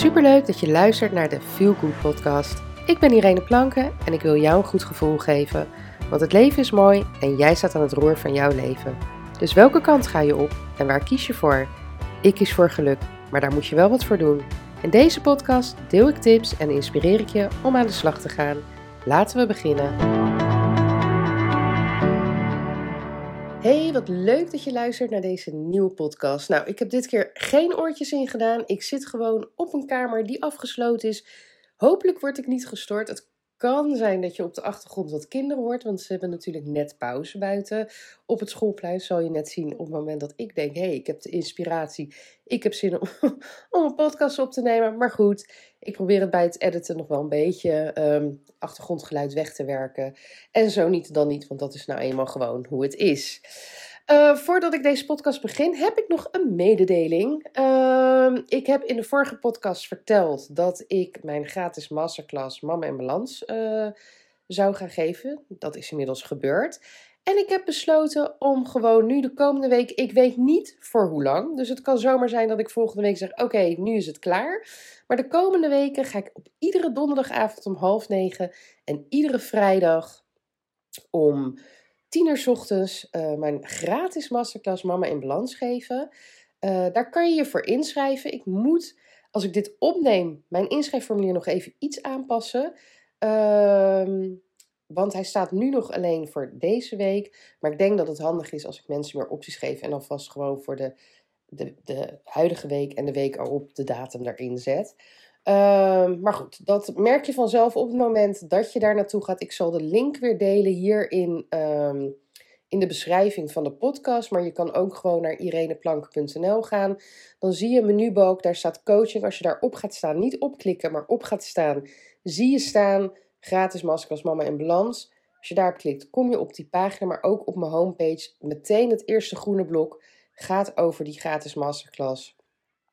Superleuk dat je luistert naar de Feel Good podcast. Ik ben Irene Planken en ik wil jou een goed gevoel geven. Want het leven is mooi en jij staat aan het roer van jouw leven. Dus welke kant ga je op en waar kies je voor? Ik kies voor geluk, maar daar moet je wel wat voor doen. In deze podcast deel ik tips en inspireer ik je om aan de slag te gaan. Laten we beginnen. Hey, wat leuk dat je luistert naar deze nieuwe podcast. Nou, ik heb dit keer geen oortjes in gedaan. Ik zit gewoon op een kamer die afgesloten is. Hopelijk word ik niet gestoord. Het kan zijn dat je op de achtergrond wat kinderen hoort, want ze hebben natuurlijk net pauze buiten. Op het schoolplein zal je net zien op het moment dat ik denk: hé, hey, ik heb de inspiratie, ik heb zin om, een podcast op te nemen. Maar goed, ik probeer het bij het editen nog wel een beetje um, achtergrondgeluid weg te werken. En zo niet, dan niet, want dat is nou eenmaal gewoon hoe het is. Uh, voordat ik deze podcast begin, heb ik nog een mededeling. Uh, ik heb in de vorige podcast verteld dat ik mijn gratis masterclass Mama en Balans uh, zou gaan geven. Dat is inmiddels gebeurd. En ik heb besloten om gewoon nu de komende week, ik weet niet voor hoe lang. Dus het kan zomaar zijn dat ik volgende week zeg: Oké, nu is het klaar. Maar de komende weken ga ik op iedere donderdagavond om half negen en iedere vrijdag om tien uur ochtends uh, mijn gratis masterclass Mama in Balans geven. Uh, daar kan je je voor inschrijven. Ik moet, als ik dit opneem, mijn inschrijfformulier nog even iets aanpassen. Uh, want hij staat nu nog alleen voor deze week. Maar ik denk dat het handig is als ik mensen meer opties geef. En alvast gewoon voor de, de, de huidige week en de week erop de datum erin zet. Uh, maar goed, dat merk je vanzelf op het moment dat je daar naartoe gaat. Ik zal de link weer delen hier in, um, in de beschrijving van de podcast. Maar je kan ook gewoon naar ireneplank.nl gaan. Dan zie je een menubalk, daar staat coaching. Als je daarop gaat staan, niet opklikken, maar op gaat staan, zie je staan gratis maskers Mama in Balans. Als je daarop klikt, kom je op die pagina, maar ook op mijn homepage. Meteen het eerste groene blok gaat over die gratis masterclass.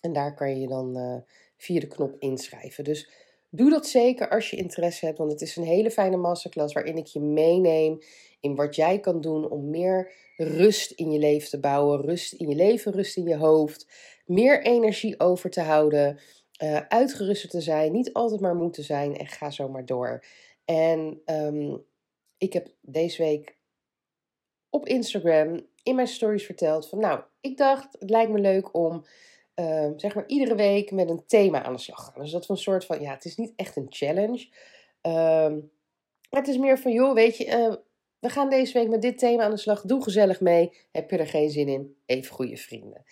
En daar kan je dan uh, via de knop inschrijven. Dus doe dat zeker als je interesse hebt, want het is een hele fijne masterclass waarin ik je meeneem in wat jij kan doen om meer rust in je leven te bouwen, rust in je leven, rust in je hoofd, meer energie over te houden, uh, uitgeruster te zijn, niet altijd maar moeten zijn en ga zo maar door. En um, ik heb deze week op Instagram in mijn stories verteld van nou, ik dacht het lijkt me leuk om uh, zeg maar iedere week met een thema aan de slag gaan. Dus dat is een soort van, ja, het is niet echt een challenge. Maar het is meer van, joh, weet je, uh, we gaan deze week met dit thema aan de slag. Doe gezellig mee. Heb je er geen zin in? Even goede vrienden.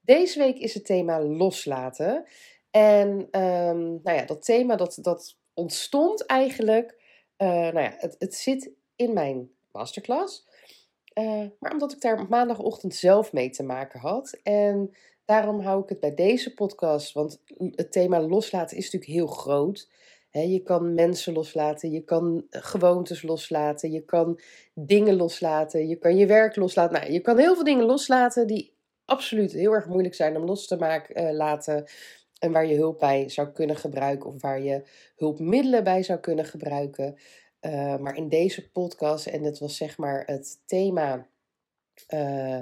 Deze week is het thema loslaten. En um, nou ja, dat thema dat, dat ontstond eigenlijk. Uh, nou ja, het, het zit in mijn masterclass. Uh, maar omdat ik daar maandagochtend zelf mee te maken had. En daarom hou ik het bij deze podcast. Want het thema loslaten is natuurlijk heel groot. Je kan mensen loslaten, je kan gewoontes loslaten, je kan dingen loslaten, je kan je werk loslaten. Nou, je kan heel veel dingen loslaten die absoluut heel erg moeilijk zijn om los te maken, uh, laten. En waar je hulp bij zou kunnen gebruiken of waar je hulpmiddelen bij zou kunnen gebruiken. Uh, maar in deze podcast, en dat was zeg maar het thema, uh,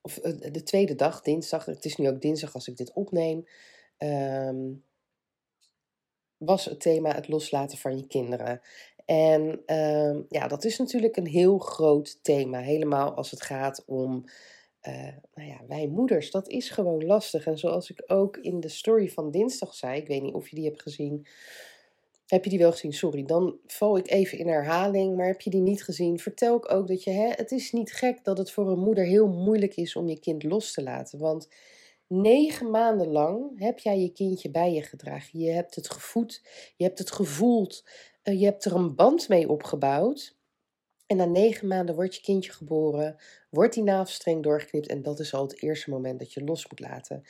of de tweede dag, dinsdag, het is nu ook dinsdag als ik dit opneem, um, was het thema het loslaten van je kinderen. En um, ja, dat is natuurlijk een heel groot thema, helemaal als het gaat om nou ja, wij moeders, dat is gewoon lastig. En zoals ik ook in de story van dinsdag zei, ik weet niet of je die hebt gezien. Heb je die wel gezien? Sorry, dan val ik even in herhaling. Maar heb je die niet gezien? Vertel ik ook dat je, hè, het is niet gek dat het voor een moeder heel moeilijk is om je kind los te laten. Want negen maanden lang heb jij je kindje bij je gedragen. Je hebt het gevoed, je hebt het gevoeld, uh, je hebt er een band mee opgebouwd. En na negen maanden wordt je kindje geboren, wordt die navelstreng doorgeknipt en dat is al het eerste moment dat je los moet laten.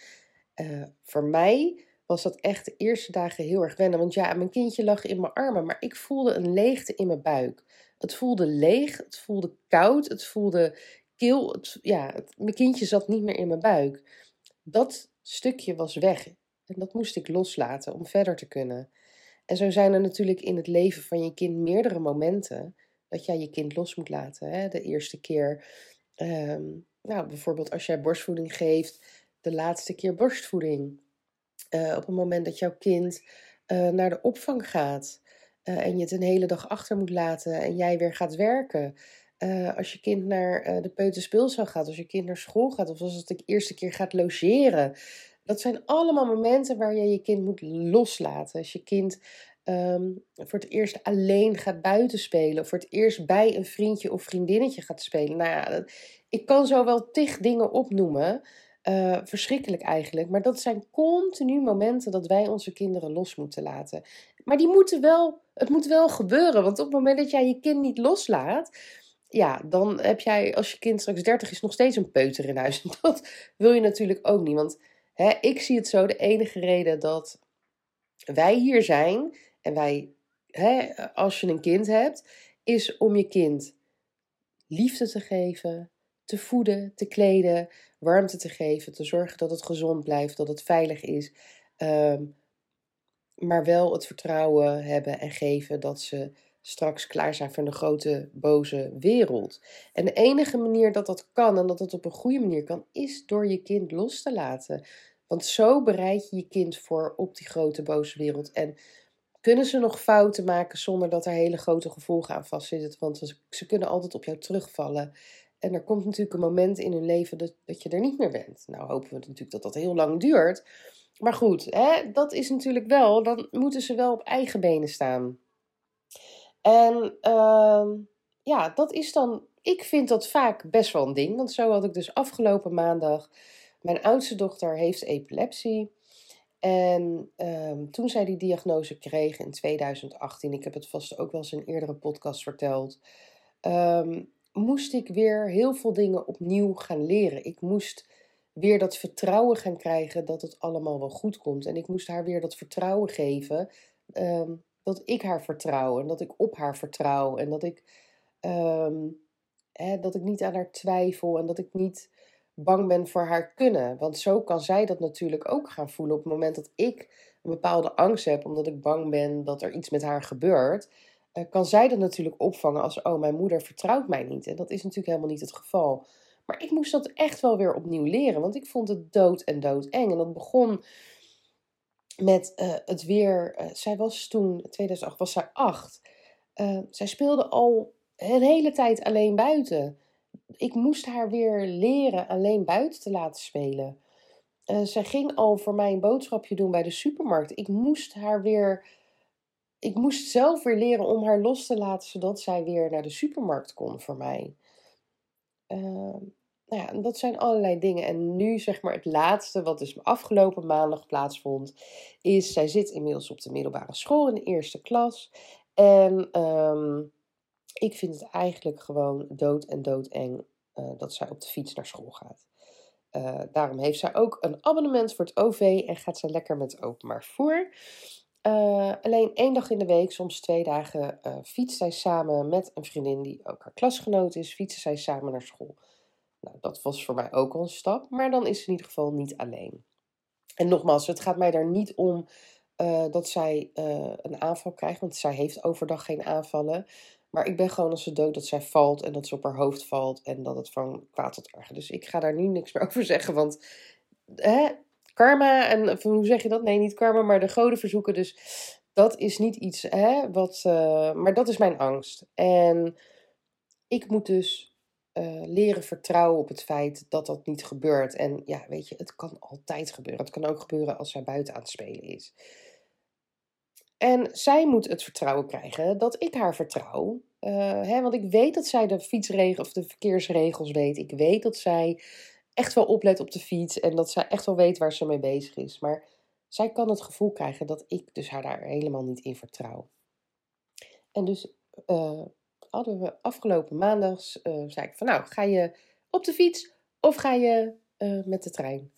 Uh, voor mij was dat echt de eerste dagen heel erg wennen, want ja, mijn kindje lag in mijn armen, maar ik voelde een leegte in mijn buik. Het voelde leeg, het voelde koud, het voelde kil, het, ja, mijn kindje zat niet meer in mijn buik. Dat stukje was weg en dat moest ik loslaten om verder te kunnen. En zo zijn er natuurlijk in het leven van je kind meerdere momenten dat jij je kind los moet laten. Hè? De eerste keer, um, nou bijvoorbeeld als jij borstvoeding geeft, de laatste keer borstvoeding. Op het moment dat jouw kind naar de opvang gaat en je het een hele dag achter moet laten en jij weer gaat werken. als je kind naar de peuterspeelzaal gaat, als je kind naar school gaat, of als het de eerste keer gaat logeren. Dat zijn allemaal momenten waar je je kind moet loslaten. Als je kind Ehm, voor het eerst alleen gaat buiten spelen. Of voor het eerst bij een vriendje of vriendinnetje gaat spelen. Nou ja, ik kan zo wel tig dingen opnoemen. Uh, verschrikkelijk eigenlijk. Maar dat zijn continu momenten dat wij onze kinderen los moeten laten. Maar die moeten wel, het moet wel gebeuren. Want op het moment dat jij je kind niet loslaat. Ja, dan heb jij als je kind straks 30 is nog steeds een peuter in huis. Dat wil je natuurlijk ook niet. Want hè, ik zie het zo, de enige reden dat wij hier zijn en wij, hè, als je een kind hebt, is om je kind liefde te geven, te voeden, te kleden, warmte te geven, te zorgen dat het gezond blijft, dat het veilig is. Ehm, maar wel het vertrouwen hebben en geven dat ze straks klaar zijn voor de grote boze wereld. En de enige manier dat dat kan en dat het op een goede manier kan, is door je kind los te laten. Want zo bereid je je kind voor op die grote boze wereld. En kunnen ze nog fouten maken zonder dat er hele grote gevolgen aan vastzitten? Want ze kunnen altijd op jou terugvallen. En er komt natuurlijk een moment in hun leven dat, dat je er niet meer bent. Nou hopen we natuurlijk dat dat heel lang duurt. Maar goed, hè, dat is natuurlijk wel, dan moeten ze wel op eigen benen staan. En uh, ja, dat is dan, ik vind dat vaak best wel een ding. Want zo had ik dus afgelopen maandag, mijn oudste dochter heeft epilepsie. En um, toen zij die diagnose kreeg in 2018, ik heb het vast ook wel eens in een eerdere podcast verteld, um, moest ik weer heel veel dingen opnieuw gaan leren. Ik moest weer dat vertrouwen gaan krijgen dat het allemaal wel goed komt. En ik moest haar weer dat vertrouwen geven um, dat ik haar vertrouw en dat ik op haar vertrouw en dat ik, hè, dat ik niet aan haar twijfel en dat ik niet bang ben voor haar kunnen. Want zo kan zij dat natuurlijk ook gaan voelen op het moment dat ik een bepaalde angst heb, omdat ik bang ben dat er iets met haar gebeurt. Uh, kan zij dat natuurlijk opvangen als, oh, mijn moeder vertrouwt mij niet. En dat is natuurlijk helemaal niet het geval. Maar ik moest dat echt wel weer opnieuw leren, want ik vond het dood en dood eng. En dat begon met uh, het weer. Uh, zij was toen, 2008, was zij acht. zij speelde al een hele tijd alleen buiten ik moest haar weer leren alleen buiten te laten spelen. Zij ging al voor mij een boodschapje doen bij de supermarkt. Ik moest haar weer. Ik moest zelf weer leren om haar los te laten, zodat zij weer naar de supermarkt kon voor mij. Uh, nou ja, dat zijn allerlei dingen. En nu zeg maar het laatste, wat dus afgelopen maandag plaatsvond, is zij zit inmiddels op de middelbare school in de eerste klas. En um, ik vind het eigenlijk gewoon dood en doodeng uh, dat zij op de fiets naar school gaat. Uh, daarom heeft zij ook een abonnement voor het OV en gaat zij lekker met openbaar vervoer. Uh, alleen één dag in de week, soms twee dagen, uh, fietst zij samen met een vriendin die ook haar klasgenoot is, fietsen zij samen naar school. Nou, dat was voor mij ook al een stap, maar dan is ze in ieder geval niet alleen. En nogmaals, het gaat mij daar niet om uh, dat zij een aanval krijgt, want zij heeft overdag geen aanvallen. Maar ik ben gewoon als ze dood dat zij valt en dat ze op haar hoofd valt en dat het van kwaad tot erger. Dus ik ga daar nu niks meer over zeggen, want hè, karma en hoe zeg je dat? Nee, niet karma, maar de goden verzoeken. Dus dat is niet iets, hè, wat, uh, maar dat is mijn angst. En ik moet dus uh, leren vertrouwen op het feit dat dat niet gebeurt. En ja, weet je, het kan altijd gebeuren. Het kan ook gebeuren als zij buiten aan het spelen is. En zij moet het vertrouwen krijgen dat ik haar vertrouw. Uh, hè, want ik weet dat zij de fietsregels of de verkeersregels weet. Ik weet dat zij echt wel oplet op de fiets en dat zij echt wel weet waar ze mee bezig is. Maar zij kan het gevoel krijgen dat ik dus haar daar helemaal niet in vertrouw. En dus uh, hadden we afgelopen maandags, uh, zei ik van nou, ga je op de fiets of ga je met de trein?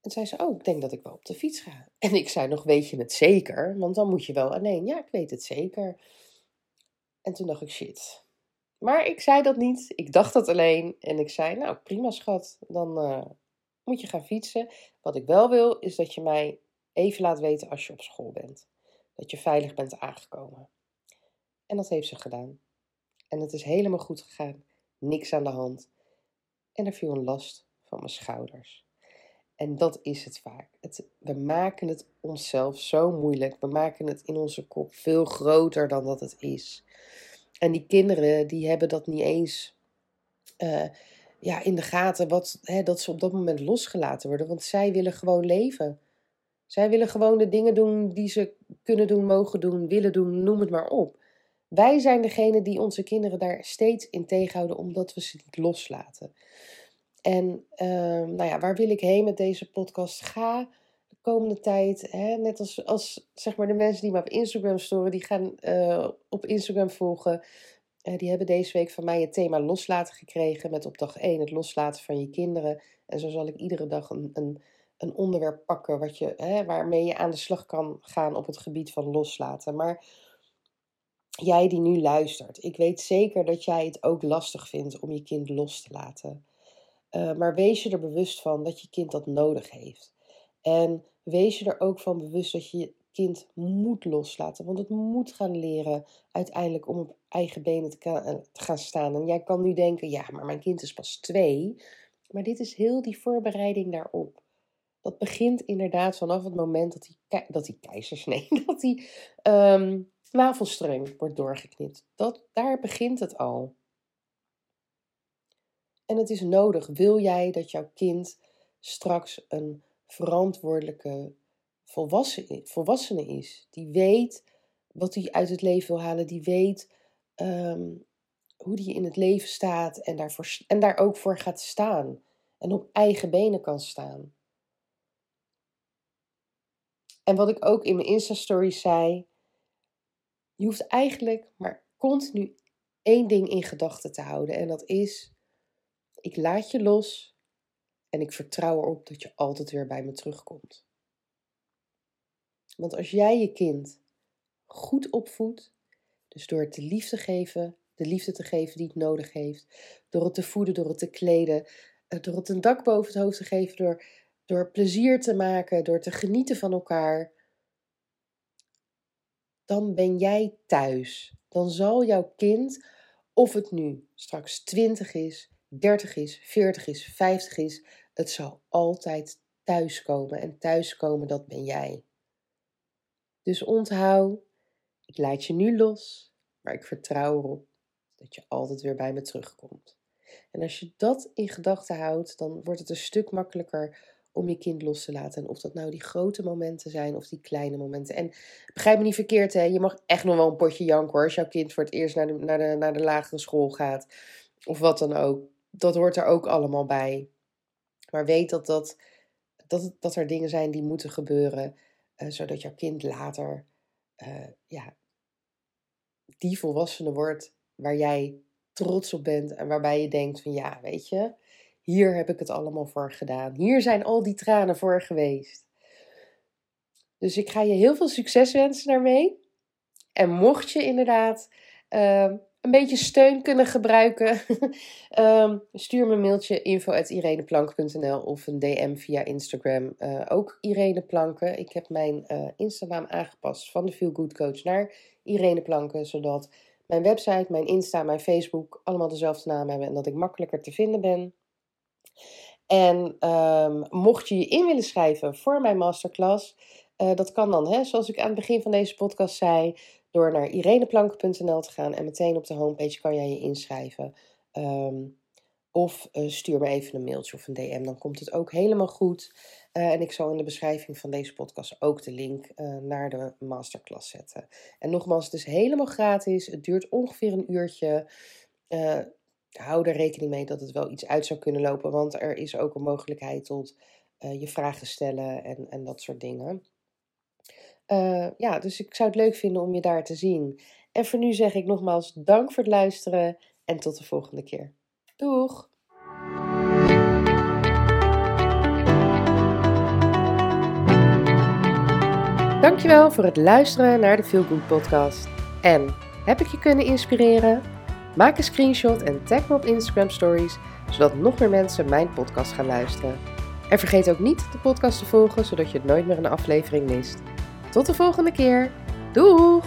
En zei ze, oh, ik denk dat ik wel op de fiets ga. En ik zei nog, weet je het zeker? Want dan moet je wel alleen. Ja, ik weet het zeker. En toen dacht ik, shit. Maar ik zei dat niet. Ik dacht dat alleen. En ik zei, nou, prima schat. Dan uh, moet je gaan fietsen. Wat ik wel wil, is dat je mij even laat weten als je op school bent. Dat je veilig bent aangekomen. En dat heeft ze gedaan. En het is helemaal goed gegaan. Niks aan de hand. En er viel een last van mijn schouders. En dat is het vaak. Het, we maken het onszelf zo moeilijk. We maken het in onze kop veel groter dan dat het is. En die kinderen, die hebben dat niet eens uh, ja, in de gaten, wat, hè, dat ze op dat moment losgelaten worden. Want zij willen gewoon leven. Zij willen gewoon de dingen doen die ze kunnen doen, mogen doen, willen doen, noem het maar op. Wij zijn degene die onze kinderen daar steeds in tegenhouden omdat we ze niet loslaten. En ehm, nou ja, waar wil ik heen met deze podcast? Ga komende tijd, hè, net als, als zeg maar de mensen die me op Instagram storen, die gaan uh, op Instagram volgen. Uh, die hebben deze week van mij het thema loslaten gekregen. Met op dag 1 het loslaten van je kinderen. En zo zal ik iedere dag een, een, een onderwerp pakken wat je, hè, waarmee je aan de slag kan gaan op het gebied van loslaten. Maar jij die nu luistert, ik weet zeker dat jij het ook lastig vindt om je kind los te laten. Uh, maar wees je er bewust van dat je kind dat nodig heeft. En wees je er ook van bewust dat je je kind moet loslaten. Want het moet gaan leren uiteindelijk om op eigen benen te, eh, te gaan staan. En jij kan nu denken, ja, maar mijn kind is pas twee. Maar dit is heel die voorbereiding daarop. Dat begint inderdaad vanaf het moment dat die, dat die keizersnee, dat die um, wordt doorgeknipt. Dat, daar begint het al. En het is nodig, wil jij dat jouw kind straks een verantwoordelijke volwassene is, die weet wat hij uit het leven wil halen, die weet ehm, hoe die in het leven staat en, daarvoor, en daar ook voor gaat staan. En op eigen benen kan staan. En wat ik ook in mijn Insta-story zei, je hoeft eigenlijk maar continu één ding in gedachten te houden. En dat is ik laat je los en ik vertrouw erop dat je altijd weer bij me terugkomt. Want als jij je kind goed opvoedt, dus door het de liefde geven, de liefde te geven die het nodig heeft, door het te voeden, door het te kleden, eh, door het een dak boven het hoofd te geven, door, door plezier te maken, door te genieten van elkaar, dan ben jij thuis. Dan zal jouw kind, of het nu straks 20 is, 30 is, 40 is, 50 is, het zal altijd thuiskomen. En thuiskomen, dat ben jij. Dus onthoud, ik laat je nu los, maar ik vertrouw erop dat je altijd weer bij me terugkomt. En als je dat in gedachten houdt, dan wordt het een stuk makkelijker om je kind los te laten. En of dat nou die grote momenten zijn of die kleine momenten. En begrijp me niet verkeerd, hè? je mag echt nog wel een potje janken hoor. Als jouw kind voor het eerst naar de, naar de, naar de lagere school gaat. Of wat dan ook dat hoort er ook allemaal bij. Maar weet dat, dat, dat, dat er dingen zijn die moeten gebeuren, uh, zodat jouw kind later uh, ja, die volwassene wordt waar jij trots op bent en waarbij je denkt van ja, weet je, hier heb ik het allemaal voor gedaan. Hier zijn al die tranen voor geweest. Dus ik ga je heel veel succes wensen daarmee. En mocht je inderdaad uh, een beetje steun kunnen gebruiken, um, stuur me een mailtje info.ireneplank.nl of een DM via Instagram. Uh, ook Irene Planken. Ik heb mijn uh, Instagram aangepast van de Feel Good Coach naar Irene Planken, zodat mijn website, mijn Insta, mijn Facebook allemaal dezelfde naam hebben en dat ik makkelijker te vinden ben. En um, mocht je je in willen schrijven voor mijn masterclass, uh, dat kan dan, hè, zoals ik aan het begin van deze podcast zei, door naar ireneplank.nl te gaan en meteen op de homepage kan jij je inschrijven. Um, of uh, stuur me even een mailtje of een DM, dan komt het ook helemaal goed. Uh, en ik zal in de beschrijving van deze podcast ook de link uh, naar de masterclass zetten. En nogmaals, het is helemaal gratis. Het duurt ongeveer een uurtje. hou er rekening mee dat het wel iets uit zou kunnen lopen, want er is ook een mogelijkheid tot je vragen stellen en, en dat soort dingen. Uh, ja, dus ik zou het leuk vinden om je daar te zien. En voor nu zeg ik nogmaals dank voor het luisteren en tot de volgende keer. Doeg! Dankjewel voor het luisteren naar de Feel Good podcast. En heb ik je kunnen inspireren? Maak een screenshot en tag me op Instagram Stories, zodat nog meer mensen mijn podcast gaan luisteren. En vergeet ook niet de podcast te volgen, zodat je nooit meer een aflevering mist. Tot de volgende keer. Doeg!